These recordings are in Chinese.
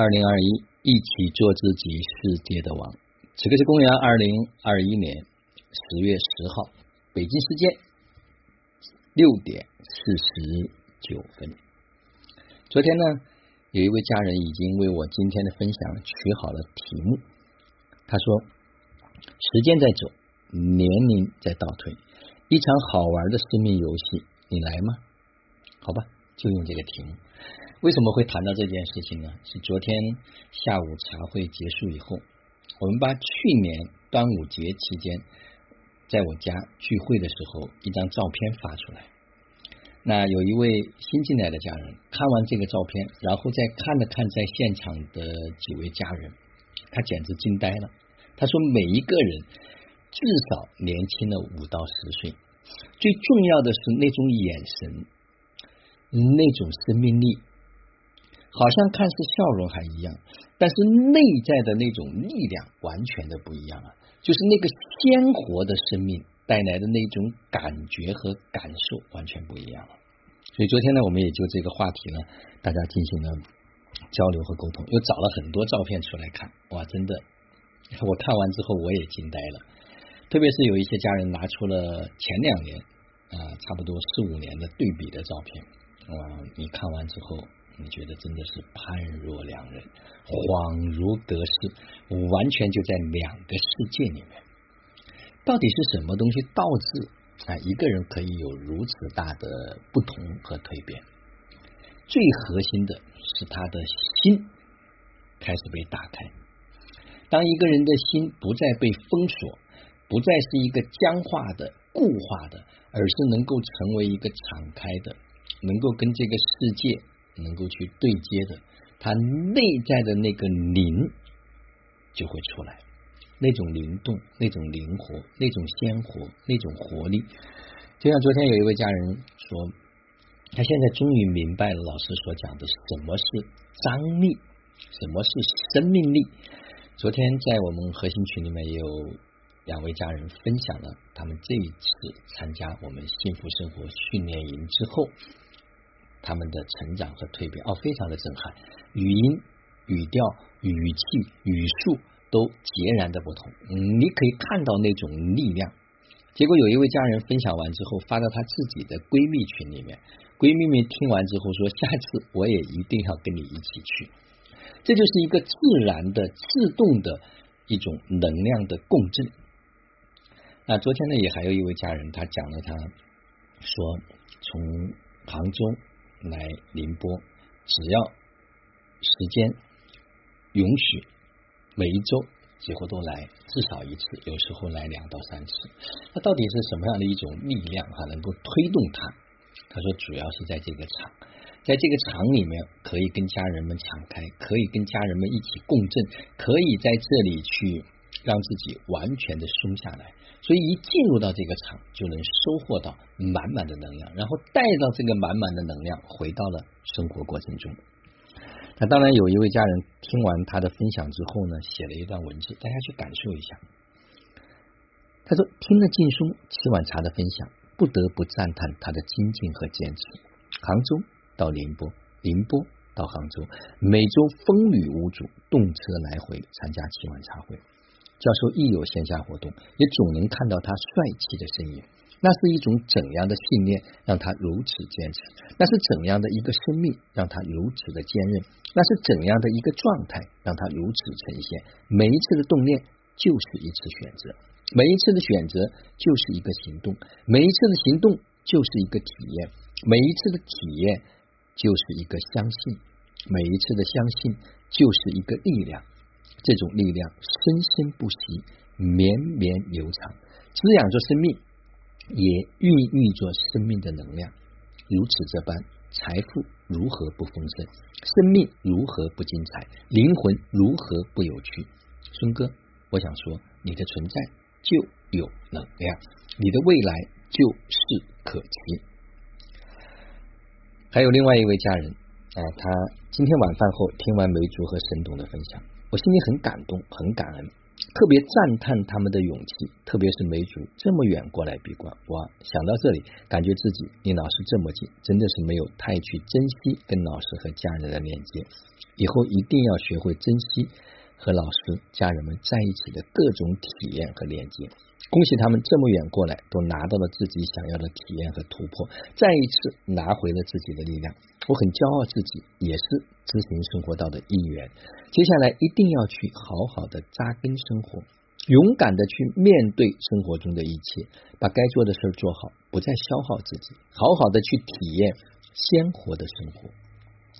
二零二一，一起做自己世界的王。此刻是公元二零二一年十月十号，北京时间六点四十九分。昨天呢，有一位家人已经为我今天的分享取好了题目。他说：“时间在走，年龄在倒退，一场好玩的生命游戏，你来吗？”好吧，就用这个题目。为什么会谈到这件事情呢？是昨天下午茶会结束以后，我们把去年端午节期间在我家聚会的时候一张照片发出来。那有一位新进来的家人看完这个照片，然后再看了看在现场的几位家人，他简直惊呆了。他说：“每一个人至少年轻了五到十岁，最重要的是那种眼神，那种生命力。”好像看似笑容还一样，但是内在的那种力量完全的不一样啊！就是那个鲜活的生命带来的那种感觉和感受完全不一样了。所以昨天呢，我们也就这个话题呢，大家进行了交流和沟通，又找了很多照片出来看，哇，真的，我看完之后我也惊呆了。特别是有一些家人拿出了前两年啊，差不多四五年的对比的照片，哇，你看完之后。你觉得真的是判若两人，恍如隔世，完全就在两个世界里面。到底是什么东西导致啊一个人可以有如此大的不同和蜕变？最核心的是他的心开始被打开。当一个人的心不再被封锁，不再是一个僵化的、固化的，而是能够成为一个敞开的，能够跟这个世界。能够去对接的，他内在的那个灵就会出来，那种灵动、那种灵活、那种鲜活、那种活力。就像昨天有一位家人说，他现在终于明白了老师所讲的什么是张力，什么是生命力。昨天在我们核心群里面也有两位家人分享了他们这一次参加我们幸福生活训练营之后。他们的成长和蜕变哦，非常的震撼，语音、语调、语气、语速都截然的不同。嗯，你可以看到那种力量。结果有一位家人分享完之后，发到他自己的闺蜜群里面，闺蜜们听完之后说：“下次我也一定要跟你一起去。”这就是一个自然的、自动的一种能量的共振。那昨天呢，也还有一位家人，他讲了，他说从杭州。来宁波，只要时间允许，每一周几乎都来至少一次，有时候来两到三次。那到底是什么样的一种力量哈，能够推动他？他说，主要是在这个场，在这个场里面，可以跟家人们敞开，可以跟家人们一起共振，可以在这里去让自己完全的松下来。所以一进入到这个场，就能收获到满满的能量，然后带到这个满满的能量回到了生活过程中。那当然，有一位家人听完他的分享之后呢，写了一段文字，大家去感受一下。他说：“听了劲松七碗茶的分享，不得不赞叹他的精进和坚持。杭州到宁波，宁波到杭州，每周风雨无阻，动车来回参加七碗茶会。”教授一有线下活动，也总能看到他帅气的身影。那是一种怎样的信念，让他如此坚持？那是怎样的一个生命，让他如此的坚韧？那是怎样的一个状态，让他如此呈现？每一次的动念就是一次选择，每一次的选择就是一个行动，每一次的行动就是一个体验，每一次的体验就是一个相信，每一次的相信就是一个力量。这种力量生生不息，绵绵流长，滋养着生命，也孕育着生命的能量。如此这般，财富如何不丰盛？生命如何不精彩？灵魂如何不有趣？孙哥，我想说，你的存在就有能量，你的未来就是可期。还有另外一位家人啊，他今天晚饭后听完梅竹和沈董的分享。我心里很感动，很感恩。特别赞叹他们的勇气，特别是梅竹这么远过来闭关。哇，想到这里，感觉自己离老师这么近，真的是没有太去珍惜跟老师和家人的连接。以后一定要学会珍惜和老师、家人们在一起的各种体验和连接。恭喜他们这么远过来，都拿到了自己想要的体验和突破，再一次拿回了自己的力量。我很骄傲，自己也是知行生活道的一员。接下来一定要去好好的扎根生活，勇敢的去面对生活中的一切，把该做的事做好，不再消耗自己，好好的去体验鲜活的生活。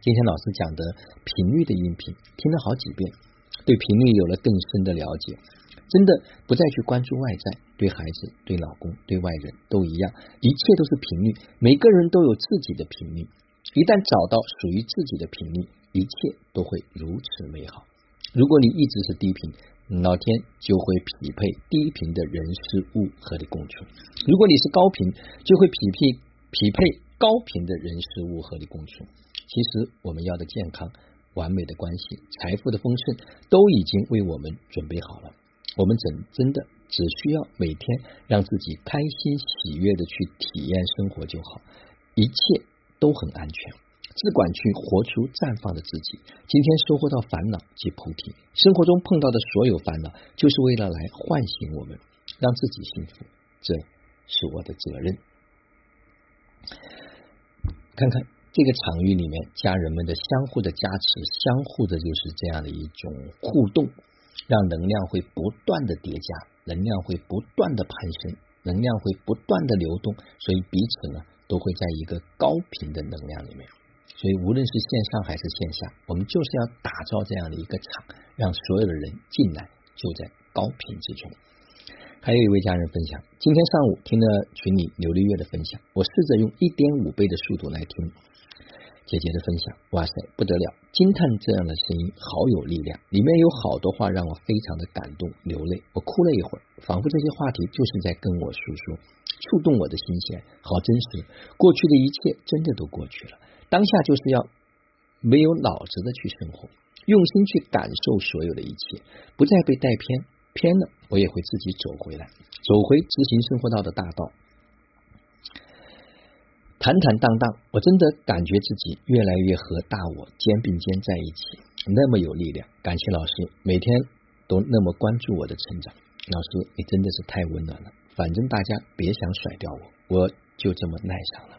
今天老师讲的频率的音频，听了好几遍，对频率有了更深的了解。真的不再去关注外在，对孩子、对老公、对外人都一样，一切都是频率，每个人都有自己的频率。一旦找到属于自己的频率，一切都会如此美好。如果你一直是低频，老天就会匹配低频的人事物和你共处；如果你是高频，就会匹配匹配高频的人事物和你共处。其实我们要的健康、完美的关系、财富的丰盛，都已经为我们准备好了。我们真真的只需要每天让自己开心喜悦的去体验生活就好，一切都很安全。只管去活出绽放的自己。今天收获到烦恼即菩提，生活中碰到的所有烦恼，就是为了来唤醒我们，让自己幸福。这是我的责任。看看这个场域里面，家人们的相互的加持，相互的就是这样的一种互动。让能量会不断的叠加，能量会不断的攀升，能量会不断的流动，所以彼此呢都会在一个高频的能量里面。所以无论是线上还是线下，我们就是要打造这样的一个场，让所有的人进来就在高频之中。还有一位家人分享，今天上午听了群里刘丽月的分享，我试着用一点五倍的速度来听。姐姐的分享，哇塞，不得了！惊叹这样的声音好有力量，里面有好多话让我非常的感动，流泪。我哭了一会儿，仿佛这些话题就是在跟我诉说，触动我的心弦，好真实。过去的一切真的都过去了，当下就是要没有脑子的去生活，用心去感受所有的一切，不再被带偏，偏了我也会自己走回来，走回执行生活道的大道。坦坦荡荡，我真的感觉自己越来越和大我肩并肩在一起，那么有力量。感谢老师，每天都那么关注我的成长。老师，你真的是太温暖了。反正大家别想甩掉我，我就这么耐上了。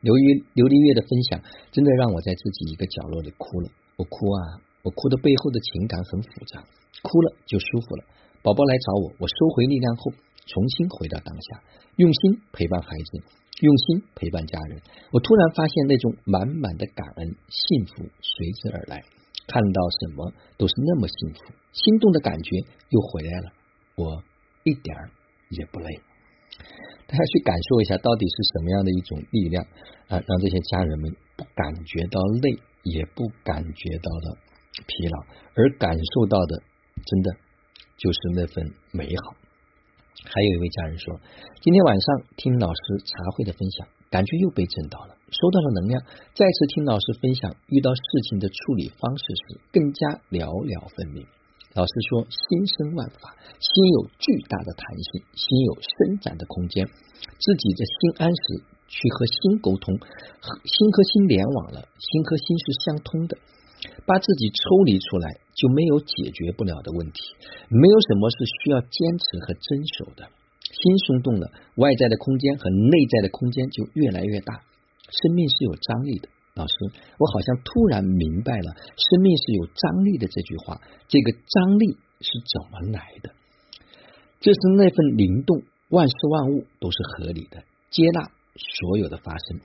刘一琉璃月的分享，真的让我在自己一个角落里哭了。我哭啊，我哭的背后的情感很复杂，哭了就舒服了。宝宝来找我，我收回力量后，重新回到当下，用心陪伴孩子。用心陪伴家人，我突然发现那种满满的感恩、幸福随之而来。看到什么都是那么幸福，心动的感觉又回来了。我一点儿也不累。大家去感受一下，到底是什么样的一种力量啊，让这些家人们不感觉到累，也不感觉到了疲劳，而感受到的，真的就是那份美好。还有一位家人说，今天晚上听老师茶会的分享，感觉又被震到了，收到了能量。再次听老师分享遇到事情的处理方式时，更加了了分明。老师说，心生万法，心有巨大的弹性，心有伸展的空间。自己的心安时，去和心沟通，心和心联网了，心和心是相通的。把自己抽离出来，就没有解决不了的问题。没有什么是需要坚持和遵守的。心松动了，外在的空间和内在的空间就越来越大。生命是有张力的，老师，我好像突然明白了“生命是有张力的”这句话。这个张力是怎么来的？这是那份灵动，万事万物都是合理的，接纳所有的发生，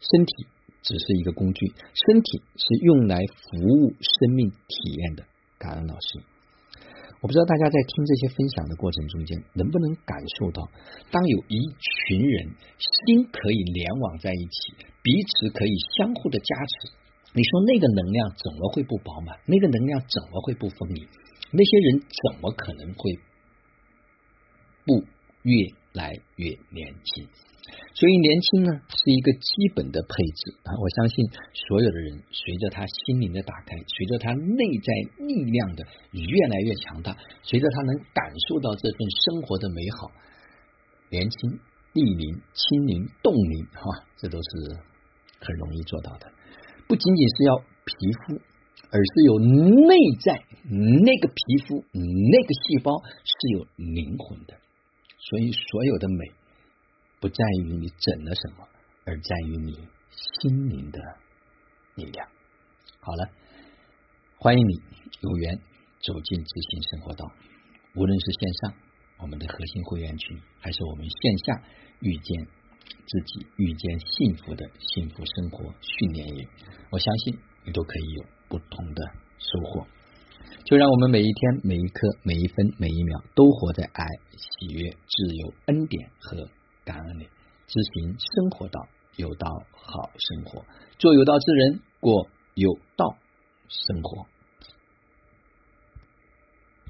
身体。只是一个工具，身体是用来服务生命体验的。感恩老师，我不知道大家在听这些分享的过程中间，能不能感受到，当有一群人心可以联网在一起，彼此可以相互的加持，你说那个能量怎么会不饱满？那个能量怎么会不丰盈？那些人怎么可能会不越来越年轻？所以年轻呢是一个基本的配置啊！我相信所有的人，随着他心灵的打开，随着他内在力量的越来越强大，随着他能感受到这份生活的美好，年轻、力灵、轻灵、动灵，哈，这都是很容易做到的。不仅仅是要皮肤，而是有内在那个皮肤、那个细胞是有灵魂的。所以，所有的美。不在于你整了什么，而在于你心灵的力量。好了，欢迎你有缘走进知行生活道，无论是线上我们的核心会员群，还是我们线下遇见自己、遇见幸福的幸福生活训练营，我相信你都可以有不同的收获。就让我们每一天、每一刻、每一分、每一秒都活在爱、喜悦、自由、恩典和。感恩你，知行生活道，有道好生活，做有道之人，过有道生活。